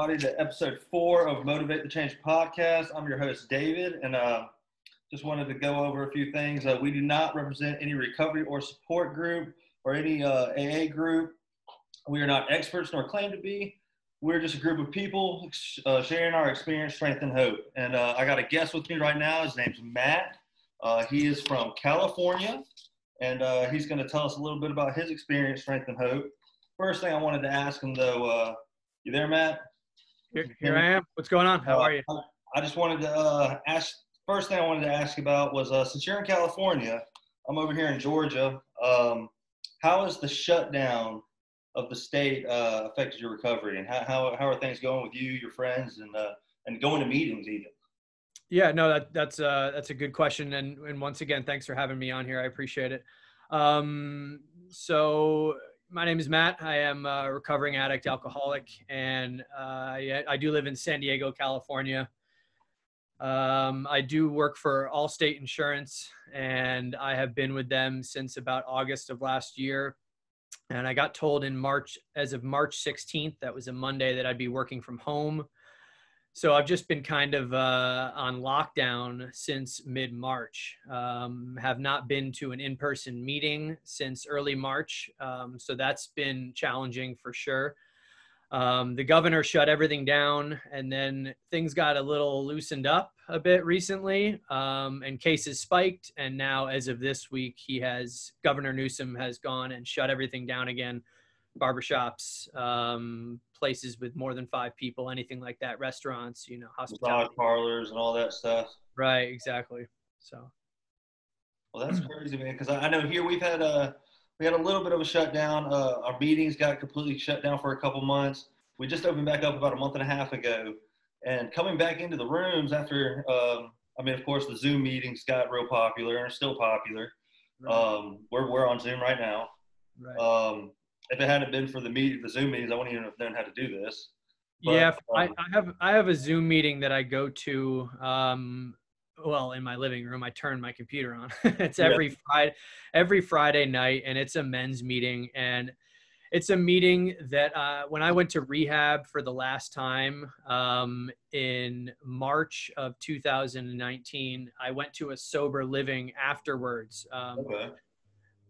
everybody to episode four of Motivate the Change podcast. I'm your host, David, and uh, just wanted to go over a few things. Uh, we do not represent any recovery or support group or any uh, AA group. We are not experts nor claim to be. We're just a group of people uh, sharing our experience, strength, and hope. And uh, I got a guest with me right now. His name's Matt. Uh, he is from California, and he's going to tell us a little bit about his experience, strength, and hope. First thing I wanted to ask him though, you there, Matt? Here, here I am. What's going on? How uh, are you? I just wanted to uh, ask. First thing I wanted to ask about was uh, since you're in California, I'm over here in Georgia. Um, how has the shutdown of the state uh, affected your recovery, and how, how, how are things going with you, your friends, and uh, and going to meetings even? Yeah, no, that that's uh, that's a good question, and and once again, thanks for having me on here. I appreciate it. Um, so my name is Matt. I am a recovering addict alcoholic, and uh, I, I, do live in San Diego, California. Um, I do work for Allstate Insurance, and I have been with them since about August of last year. And I got told in March, as of March 16th, that was a Monday, that I'd be working from home so I've just been kind of uh, on lockdown since mid March. Um, have not been to an in person meeting since early March. Um, so that's been challenging for sure. Um, the governor shut everything down, and then things got a little loosened up a bit recently, um, and cases spiked. And now, as of this week, he has Governor Newsom has gone and shut everything down again barbershops, um, places with more than five people, anything like that, restaurants, you know, hospitality, parlors, and all that stuff. Right, exactly. So. Well, that's crazy, man. Because I, know here we've had a we had a little bit of a shutdown. Uh, our meetings got completely shut down for a couple months. We just opened back up about a month and a half ago, and coming back into the rooms after. Um, I mean, of course, the Zoom meetings got real popular and are still popular. Right. Um, we're we're on Zoom right now. Right. Um, if it hadn't been for the meet the Zoom meetings, I wouldn't even have known how to do this. But, yeah, um, I, I, have I have a Zoom meeting that I go to. Um, well, in my living room, I turn my computer on. it's every yeah. Friday, every Friday night, and it's a men's meeting, and it's a meeting that uh, when I went to rehab for the last time um, in March of 2019, I went to a sober living afterwards. Um, okay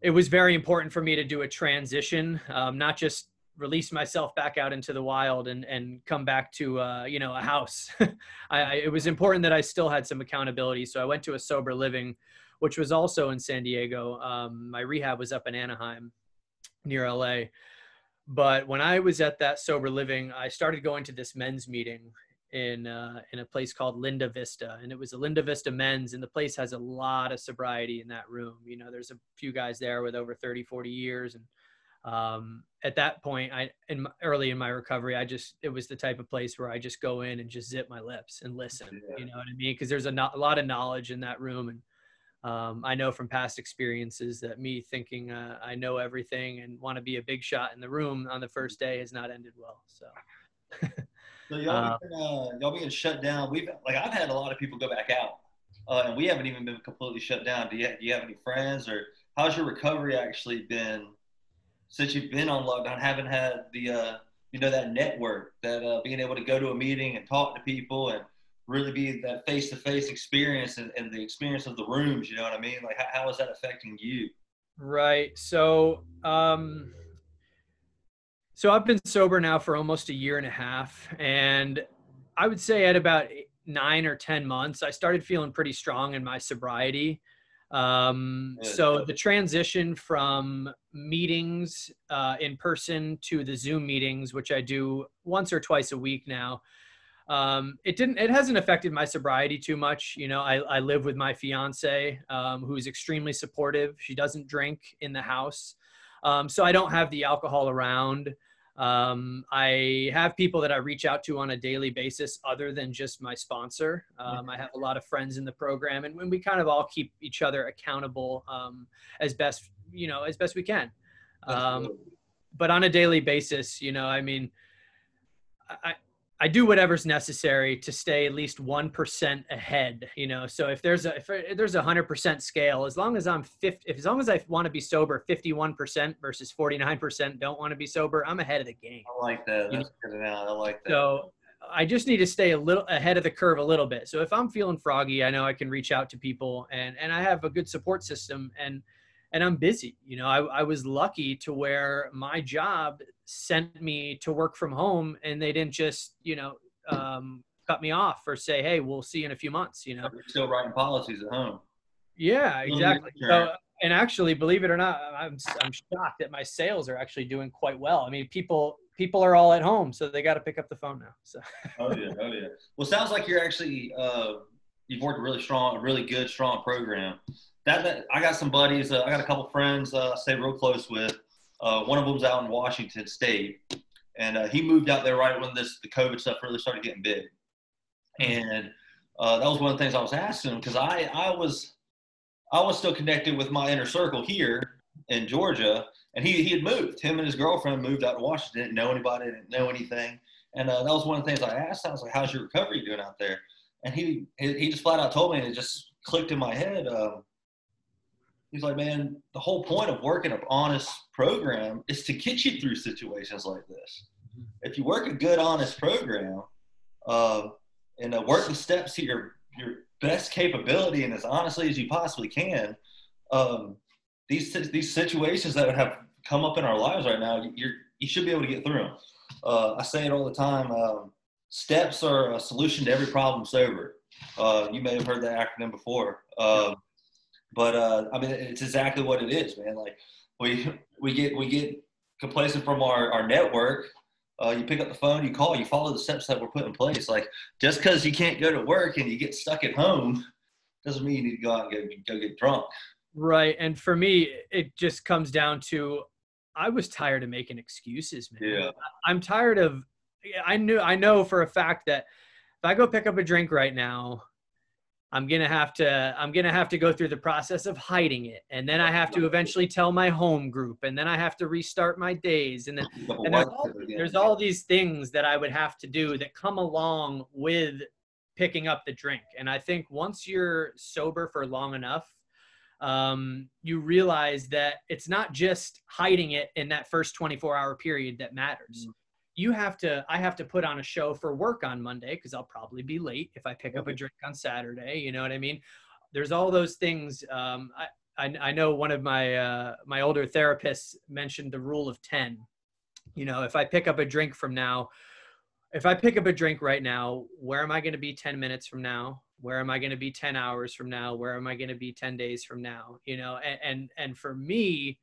it was very important for me to do a transition, um, not just release myself back out into the wild and and come back to uh, you know a house. I, I, it was important that I still had some accountability, so I went to a sober living, which was also in San Diego. Um, my rehab was up in Anaheim, near LA. But when I was at that sober living, I started going to this men's meeting, in uh, in a place called Linda Vista, and it was a Linda Vista men's, and the place has a lot of sobriety in that room. You know, there's a few guys there with over 30, 40 years, and um, at that point, I in my, early in my recovery, I just it was the type of place where I just go in and just zip my lips and listen. Yeah. You know what I mean? Because there's a, no, a lot of knowledge in that room, and um, I know from past experiences that me thinking uh, I know everything and want to be a big shot in the room on the first day has not ended well. So. So y'all, uh, being, uh, y'all being shut down. We've like I've had a lot of people go back out, uh, and we haven't even been completely shut down. Do you do you have any friends or how's your recovery actually been since you've been on lockdown? Haven't had the uh, you know that network that uh, being able to go to a meeting and talk to people and really be that face to face experience and, and, the experience of the rooms. You know what I mean? Like how, how is that affecting you? Right. So. um so I've been sober now for almost a year and a half. And I would say at about nine or 10 months, I started feeling pretty strong in my sobriety. Um, so the transition from meetings uh, in person to the Zoom meetings, which I do once or twice a week now, um, it didn't. It hasn't affected my sobriety too much. You know, I, I live with my fiance, um, who is extremely supportive. She doesn't drink in the house, um, so I don't have the alcohol around. Um, I have people that I reach out to on a daily basis other than just my sponsor. Um, I have a lot of friends in the program and when we kind of all keep each other accountable um, as best, you know, as best we can. Um, but on a daily basis, you know, I mean, I, I do whatever's necessary to stay at least one percent ahead. You know, so if there's a if uh, there's a hundred percent scale, as long as I'm fifty, if, as long as I want to be sober, fifty-one percent versus forty-nine percent don't want to be sober, I'm ahead of the game. I like that. That's you good. Now I like that. So I just need to stay a little ahead of the curve a little bit. So if I'm feeling froggy, I know I can reach out to people, and and I have a good support system, and and I'm busy. You know, I, I was lucky to where my job sent me to work from home and they didn't just, you know, um, cut me off or say, Hey, we'll see you in a few months, you know, You're still writing policies at home. Yeah, exactly. So, and actually, believe it or not, I'm, I'm shocked that my sales are actually doing quite well. I mean, people, people are all at home, so they got to pick up the phone now. So. oh yeah, oh yeah. Well, sounds like you're actually uh, you've worked a really strong, a really good, strong program that, that I got some buddies. Uh, I got a couple friends uh, I stay real close with. Uh, one of them's out in Washington State, and uh, he moved out there right when this the COVID stuff really started getting big. And uh, that was one of the things I was asking him because I I was I was still connected with my inner circle here in Georgia, and he he had moved. Him and his girlfriend moved out to Washington. Didn't know anybody. Didn't know anything. And uh, that was one of the things I asked. I was like, "How's your recovery doing out there?" And he he just flat out told me, and it just clicked in my head. Um, he's like, man, the whole point of working an honest program is to get you through situations like this. Mm-hmm. If you work a good, honest program, uh, and uh, work the steps to your your best capability and as honestly as you possibly can, um, these these situations that have come up in our lives right now, you're you should be able to get through them. Uh, I say it all the time. Um, steps are a solution to every problem sober. Uh, you may have heard that acronym before. Um, but uh, I mean, it's exactly what it is, man. Like we we get we get complacent from our our network. Uh, you pick up the phone, you call, you follow the steps that were put in place. Like just because you can't go to work and you get stuck at home doesn't mean you need to go out and go, go get drunk. Right. And for me, it just comes down to I was tired of making excuses, man. Yeah. I'm tired of I knew I know for a fact that if I go pick up a drink right now, I'm gonna have to I'm gonna have to go through the process of hiding it, and then I have to eventually tell my home group, and then I have to restart my days, and then and there's all, there's all these things that I would have to do that come along with picking up the drink. And I think once you're sober for long enough, um, you realize that it's not just hiding it in that first 24 hour period that matters. Mm-hmm you have to i have to put on a show for work on monday because i'll probably be late if i pick up a drink on saturday you know what i mean? There's all those things um, I, I, I know one of my uh, my older therapists mentioned the rule of 10 you know if i pick up a drink from now if i pick up a drink right now where am i going to be 10 minutes from now? Where am i going to be 10 hours from now? Where am i going to be 10 days from now? You know and and, and for me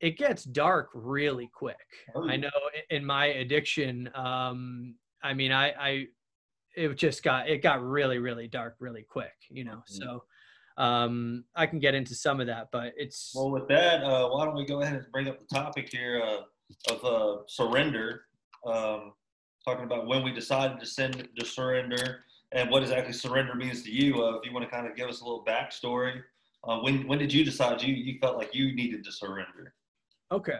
it gets dark really quick. Oh. I know in my addiction, um, I mean, I, I, it just got, it got really, really dark really quick, you know? Mm-hmm. So, um, I can get into some of that, but it's. Well, with that, uh, why don't we go ahead and bring up the topic here uh, of uh, surrender, um, talking about when we decided to send to surrender and what exactly surrender means to you. Uh, if you want to kind of give us a little backstory, uh, when when did you decide you you felt like you needed to surrender? Okay.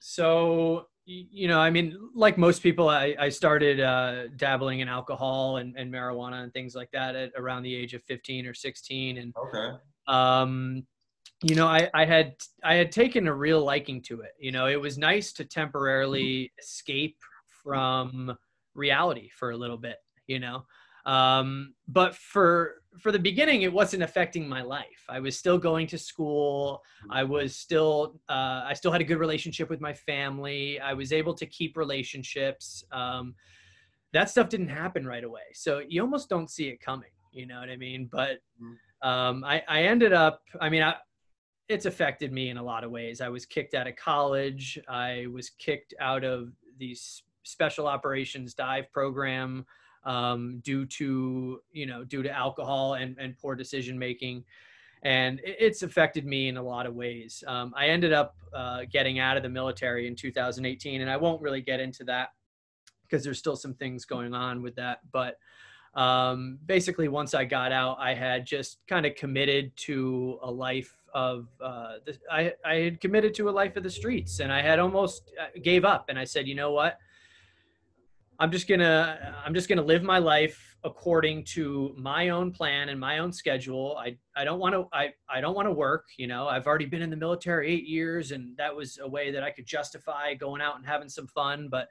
So, you know, I mean, like most people, I, I started uh, dabbling in alcohol and, and marijuana and things like that at around the age of 15 or 16. And, okay. um, you know, I, I had, I had taken a real liking to it. You know, it was nice to temporarily escape from reality for a little bit, you know? Um, but for for the beginning, it wasn't affecting my life. I was still going to school. I was still uh, I still had a good relationship with my family. I was able to keep relationships. Um, that stuff didn't happen right away, so you almost don't see it coming. You know what I mean? But mm-hmm. um, I, I ended up. I mean, I, it's affected me in a lot of ways. I was kicked out of college. I was kicked out of the special operations dive program um, due to you know due to alcohol and, and poor decision making. And it's affected me in a lot of ways. Um, i ended up uh, getting out of the military in 2018 and i won't really get into that because there's still some things going on with that. But um, basically once i got out i had just kind of committed to a life of uh, the, I, I had committed to a life of the streets and i had almost uh, gave up. And i said you know what I'm just gonna I'm just gonna live my life according to my own plan and my own schedule. I I don't want to I I don't want to work. You know, I've already been in the military eight years, and that was a way that I could justify going out and having some fun. But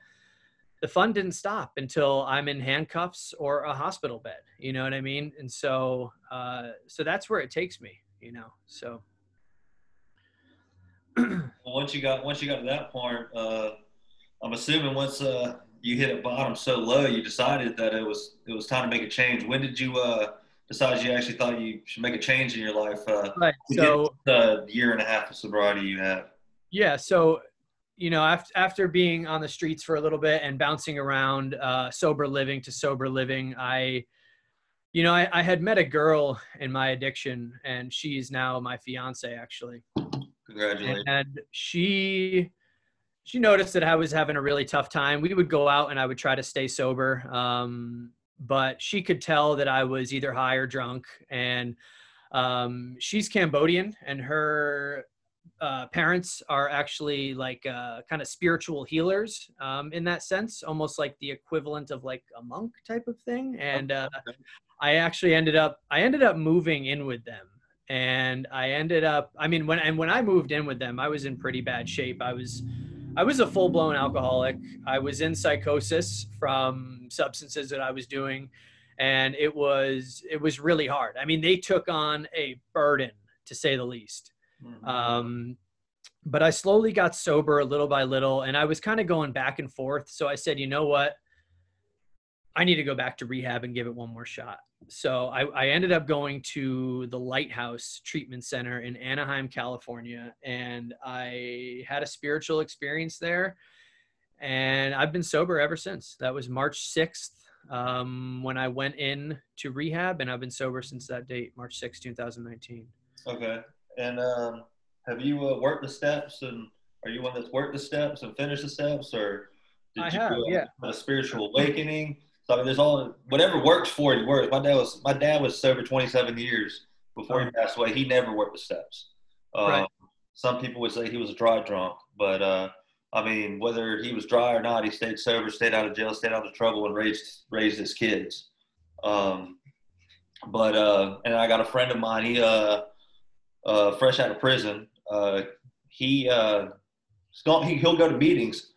the fun didn't stop until I'm in handcuffs or a hospital bed. You know what I mean? And so uh, so that's where it takes me. You know, so. well, once you got once you got to that point, uh, I'm assuming once uh, you hit a bottom so low, you decided that it was it was time to make a change. When did you uh, decide you actually thought you should make a change in your life? Uh, right. So the year and a half of sobriety you had. Yeah. So you know, after after being on the streets for a little bit and bouncing around uh, sober living to sober living, I, you know, I, I had met a girl in my addiction, and she's now my fiance actually. Congratulations. And she she noticed that I was having a really tough time. We would go out and I would try to stay sober. Um, but she could tell that I was either high or drunk. And um, she's Cambodian and her uh, parents are actually like uh, kind of spiritual healers um, in that sense, almost like the equivalent of like a monk type of thing. And uh, I actually ended up, I ended up moving in with them and I ended up, I mean, when, and when I moved in with them, I was in pretty bad shape. I was, I was a full blown alcoholic. I was in psychosis from substances that I was doing, and it was it was really hard. I mean, they took on a burden to say the least. Mm-hmm. Um, but I slowly got sober little by little, and I was kind of going back and forth. So I said, you know what? I need to go back to rehab and give it one more shot so I, I, ended up going to the Lighthouse Treatment Center in Anaheim, California, and I had a spiritual experience there. And I've been sober ever since. That was March 6th um, when I went in to rehab, and I've been sober since that date, March 6th, 2019. Okay. And um, have you uh, worked the steps? And are you one that's worked the steps and finished the steps, or did I you have, yeah. a spiritual awakening? So I mean, there's all whatever works for you works. My dad was my dad was sober 27 years before he passed away. He never worked the steps. Uh, right. Some people would say he was a dry drunk, but uh, I mean, whether he was dry or not, he stayed sober, stayed out of jail, stayed out of trouble, and raised raised his kids. Um, but uh, and I got a friend of mine. He uh, uh, fresh out of prison. Uh, he uh, he he'll go to meetings,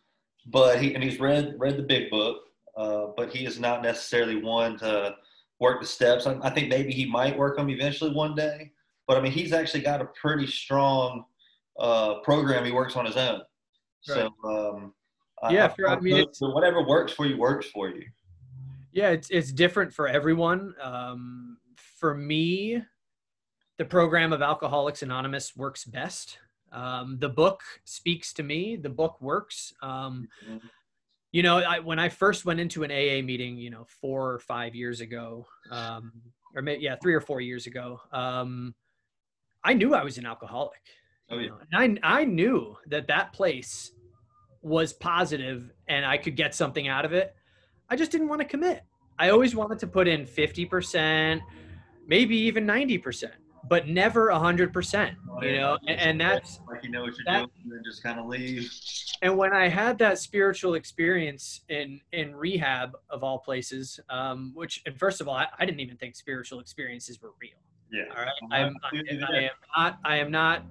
but he and he's read read the big book uh, but he is not necessarily one to work the steps. I, I, think maybe he might work them eventually one day, but I mean, he's actually got a pretty strong uh, program he works on his own. Right. So, um, yeah, I, for, I mean, whatever works for you works for you. Yeah, it's it's different for everyone. Um, for me, the program of Alcoholics Anonymous works best. Um, the book speaks to me. The book works. Um, mm-hmm you know I, when i first went into an aa meeting you know four or five years ago um, or maybe yeah three or four years ago um, i knew i was an alcoholic oh, yeah. and I, I knew that that place was positive and i could get something out of it. I just didn't want to commit. I always wanted to put in 50% maybe even 90% but never a hundred percent, you know, and, and, that's like you know what you're that, doing and then just kind of leave. And when I had that spiritual experience in in rehab of all places, um, which and first of all, I, I didn't even think spiritual experiences were real. Yeah. All right. I'm, I, I am not. I am not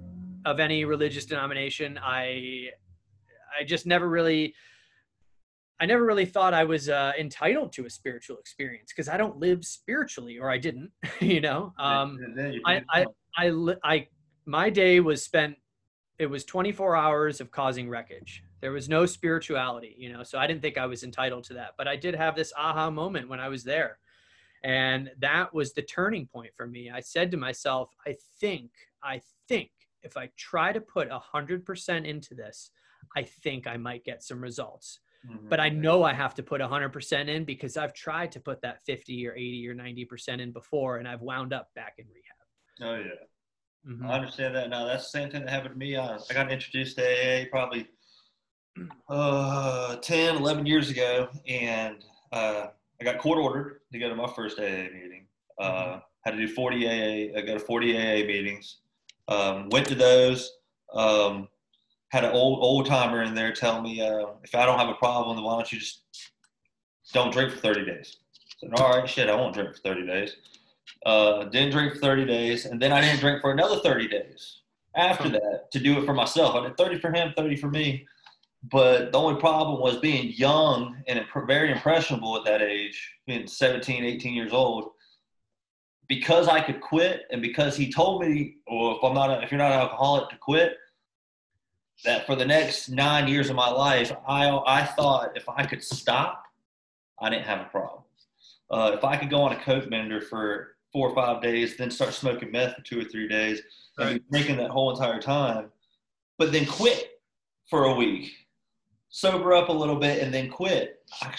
of any religious denomination. I I just never really I never really thought I was uh, entitled to a spiritual experience because I don't live spiritually, or I didn't. you know, um, I, I, I, I, my day was spent. It was 24 hours of causing wreckage. There was no spirituality, you know, so I didn't think I was entitled to that. But I did have this aha moment when I was there, and that was the turning point for me. I said to myself, I think, I think, if I try to put a hundred percent into this, I think I might get some results Mm-hmm. But I know I have to put 100% in because I've tried to put that 50 or 80 or 90% in before and I've wound up back in rehab. Oh, yeah. Mm-hmm. I understand that now. That's the same thing that happened to me. I, I got introduced to AA probably uh, 10, 11 years ago, and uh, I got court ordered to go to my first AA meeting. Uh, mm-hmm. Had to do 40 AA, I got to 40 AA meetings. Um, went to those. Um, had an old old timer in there telling me uh, if I don't have a problem, then why don't you just don't drink for 30 days. I said, all right, shit, I won't drink for 30 days. Uh, didn't drink for 30 days, and then I didn't drink for another 30 days after that to do it for myself. I did 30 for him, 30 for me. But the only problem was being young and very impressionable at that age, being 17, 18 years old. Because I could quit, and because he told me, well, if I'm not, a, if you're not an alcoholic, to quit. That for the next nine years of my life, I I thought if I could stop, I didn't have a problem. Uh, if I could go on a coke bender for four or five days, then start smoking meth for two or three days, right. and drinking that whole entire time, but then quit for a week, sober up a little bit, and then quit. I,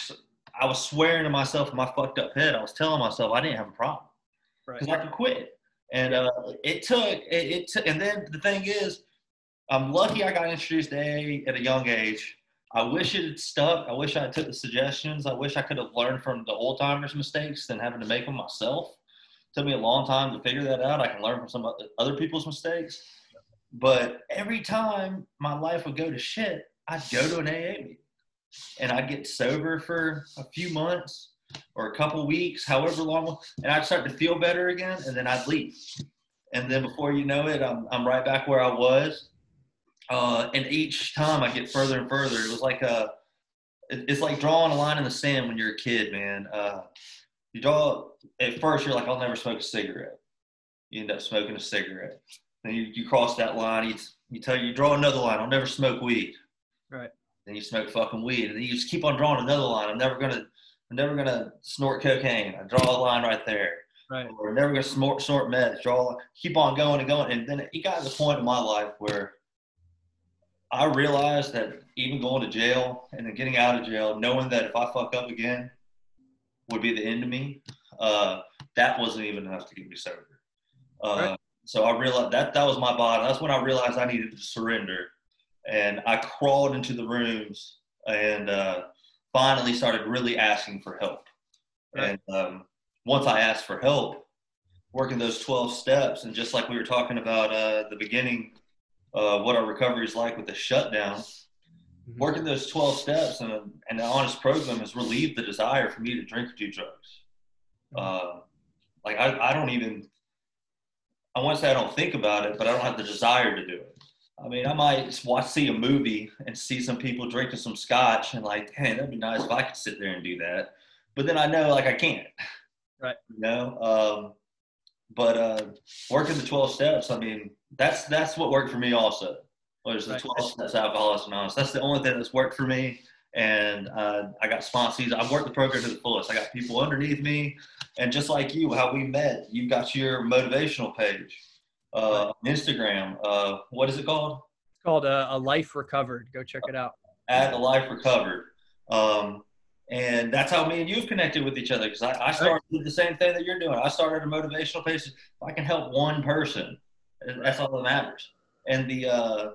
I was swearing to myself in my fucked up head. I was telling myself I didn't have a problem because right. I could quit. And uh, it took it, it took, and then the thing is, I'm lucky I got introduced to AA at a young age. I wish it had stuck. I wish I took the suggestions. I wish I could have learned from the old timers' mistakes than having to make them myself It took me a long time to figure that out. I can learn from some other people's mistakes. But every time my life would go to shit, I'd go to an AA meeting and I'd get sober for a few months or a couple weeks, however long, and I'd start to feel better again, and then I'd leave. And then before you know it, I'm, I'm right back where I was. Uh, and each time I get further and further. It was like a, it's like drawing a line in the sand when you're a kid, man. Uh, you draw at first you're like i'll never smoke a cigarette. You end up smoking a cigarette. Then you, you cross that line you, you tell you, draw another line i'll never smoke weed. Right. Then you smoke fucking weed and then you just keep on drawing another line. I'm never gonna i'm never gonna snort cocaine. I draw a line right there. Right. Or never gonna snort snort meth. Draw keep on going and going. And then it got to the point in my life where I realized that even going to jail and then getting out of jail, knowing that if I fuck up again, would be the end of me. Uh, that wasn't even enough to get me sober. Uh, right. So I realized that that was my body. That's when I realized I needed to surrender, and I crawled into the rooms and uh, finally started really asking for help. Right. And um, once I asked for help, working those 12 steps, and just like we were talking about uh, the beginning, uh, what our recovery is like with the shutdown, Mm-hmm. working those 12 steps and, a, and an honest program has relieved the desire for me to drink or do drugs. Mm-hmm. Uh, like I, I don't even, I want to say I don't think about it, but I don't have the desire to do it. I mean, I might watch, see a movie and see some people drinking some scotch and like, hey, that'd be nice if I could sit there and do that. But then I know like I can't. Right. You know, um, but uh, working the 12 steps, I mean, that's, that's what worked for me also was the right. 12 steps alcoholics anonymous that's the only thing that's worked for me and uh, i got sponsors i've worked the program to the fullest i got people underneath me and just like you how we met you got your motivational page uh, right. instagram uh, what is it called it's called uh, a life recovered go check it out at a life recovered um, and that's how me and you've connected with each other because I, I, started right. the same thing that you're doing. I started a motivational page. If I can help one person, that's all that matters. And the uh,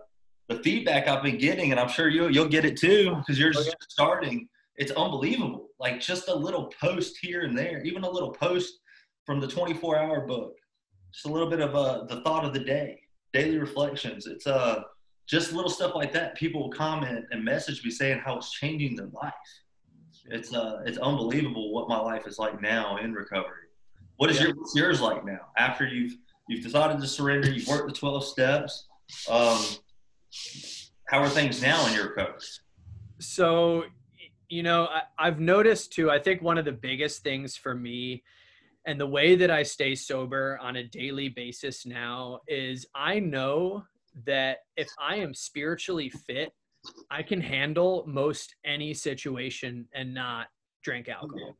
the feedback I've been getting, and I'm sure you you'll get it too because you're just starting. It's unbelievable. Like just a little post here and there, even a little post from the 24 hour book, just a little bit of uh, the thought of the day, daily reflections. It's uh just little stuff like that. People will comment and message me saying how it's changing their life. It's uh it's unbelievable what my life is like now in recovery. What is yeah. your what's yours like now after you've you've decided to surrender? You've worked the 12 steps. Um, how are things now in your coach? So, you know, I, I've noticed too, I think one of the biggest things for me and the way that I stay sober on a daily basis now is I know that if I am spiritually fit, I can handle most any situation and not drink alcohol.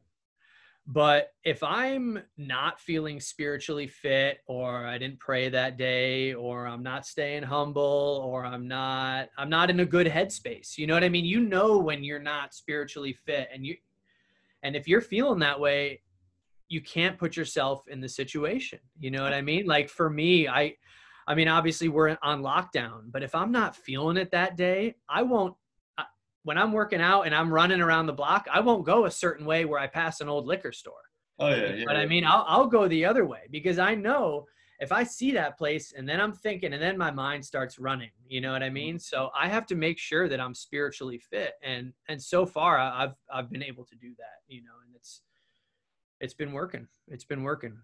But if I'm not feeling spiritually fit, or I didn't pray that day, or I'm not staying humble, or I'm not, I'm not in a good headspace. You know what I mean? You know when you're not spiritually fit, and you, and if you're feeling that way, you can't put yourself in the situation. You know what I mean? Like for me, I, I mean, obviously we're on lockdown, but if I'm not feeling it that day, I won't when I'm working out and I'm running around the block, I won't go a certain way where I pass an old liquor store. Oh yeah, yeah. But. I mean, I'll I'll go the other way because I know if I see that place and then I'm thinking and then my mind starts running, you know what I mean? So I have to make sure that I'm spiritually fit. And and so far I've I've been able to do that, you know, and it's it's been working. It's been working.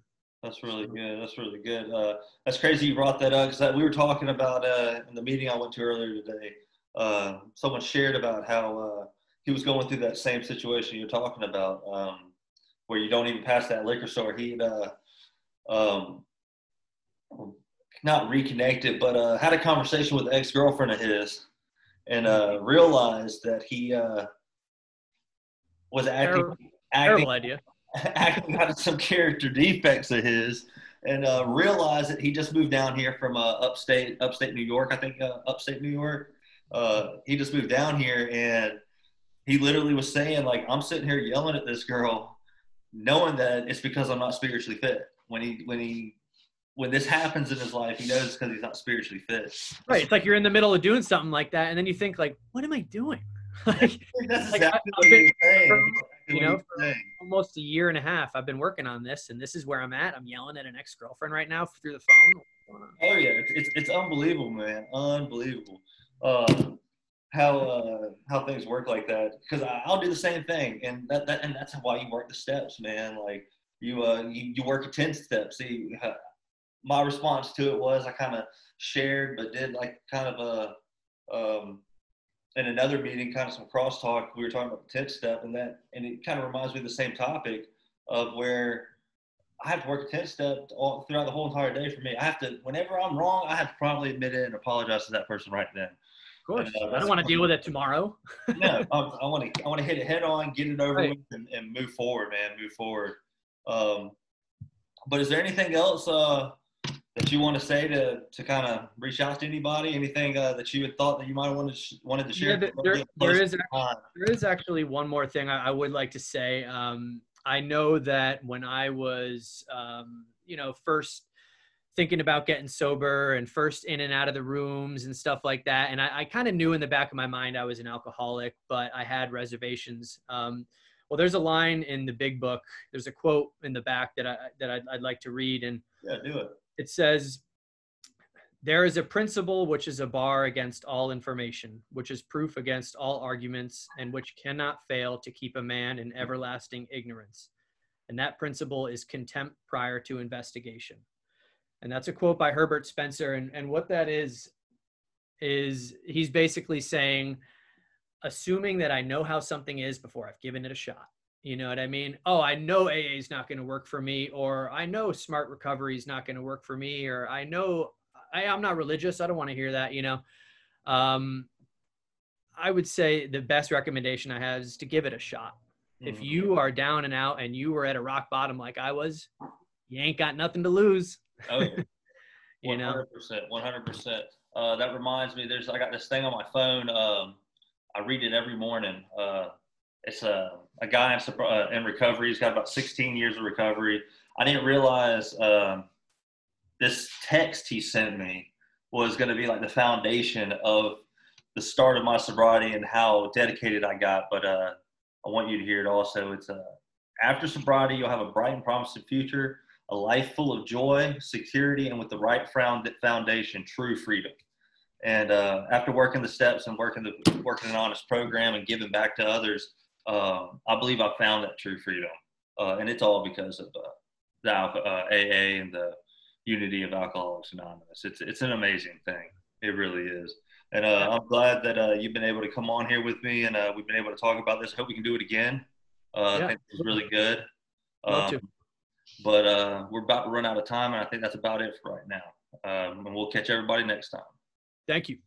That's really good. That's really good. Uh, that's crazy you brought that up because we were talking about uh, in the meeting I went to earlier today. Uh, someone shared about how uh, he was going through that same situation you're talking about, um, where you don't even pass that liquor store. He had uh, um, not reconnected, but uh, had a conversation with an ex girlfriend of his, and realized that he was acting. Terrible, acting, terrible idea acting out of some character defects of his and uh, realized that he just moved down here from uh, upstate upstate New York, I think uh, upstate New York. Uh, he just moved down here, and he literally was saying like, "I'm sitting here yelling at this girl, knowing that it's because I'm not spiritually fit." When he when he when this happens in his life, he knows because he's not spiritually fit. Right. It's like you're in the middle of doing something like that, and then you think like, "What am I doing?" like, That's exactly like, what been, saying you know, almost a year and a half, I've been working on this, and this is where I'm at. I'm yelling at an ex girlfriend right now through the phone. Oh yeah, it's, it's, it's unbelievable, man, unbelievable. Uh, how uh, how things work like that because I'll do the same thing, and that, that and that's why you work the steps, man. Like you uh you, you work a ten steps. See, my response to it was I kind of shared, but did like kind of a um, in another meeting, kind of some crosstalk, we were talking about the 10th step, and that, and it kind of reminds me of the same topic of where I have to work a 10 step all, throughout the whole entire day for me. I have to, whenever I'm wrong, I have to promptly admit it and apologize to that person right then. Of course, uh, I don't want to deal with it tomorrow. no, I want to, I want to hit it head on, get it over right. with, and, and, move forward, man. Move forward. Um, but is there anything else uh, that you want to say to to kind of reach out to anybody? Anything uh, that you had thought that you might have wanted to, wanted to share? Yeah, there, there is actually, there is actually one more thing I, I would like to say. Um, I know that when I was, um, you know, first thinking about getting sober and first in and out of the rooms and stuff like that, and I, I kind of knew in the back of my mind I was an alcoholic, but I had reservations. Um, well, there's a line in the big book. There's a quote in the back that I that I'd, I'd like to read, and yeah, do it it says, There is a principle which is a bar against all information, which is proof against all arguments, and which cannot fail to keep a man in everlasting ignorance. And that principle is contempt prior to investigation. And that's a quote by Herbert Spencer. And, and what that is, is he's basically saying, assuming that I know how something is before I've given it a shot. You know what I mean? Oh, I know AA is not going to work for me, or I know smart recovery is not going to work for me, or I know I, am not religious. I don't want to hear that, you know. Um, I would say the best recommendation I have is to give it a shot. Mm-hmm. If you are down and out and you were at a rock bottom like I was, you ain't got nothing to lose. Oh, you 100%, know, 100%. Uh, that reminds me, there's I got this thing on my phone. Um, I read it every morning. Uh, it's a, a guy in, uh, in recovery. He's got about 16 years of recovery. I didn't realize uh, this text he sent me was going to be like the foundation of the start of my sobriety and how dedicated I got. But uh, I want you to hear it also. It's uh, after sobriety, you'll have a bright and promising future, a life full of joy, security, and with the right foundation, true freedom. And uh, after working the steps and working the working an honest program and giving back to others, um, I believe I found that true freedom, uh, and it's all because of uh, the uh, AA and the unity of Alcoholics Anonymous. It's it's an amazing thing. It really is. And uh, I'm glad that uh, you've been able to come on here with me, and uh, we've been able to talk about this. I hope we can do it again. Yeah. I think it's really good. Um, but uh, we're about to run out of time, and I think that's about it for right now. Um, and we'll catch everybody next time. Thank you.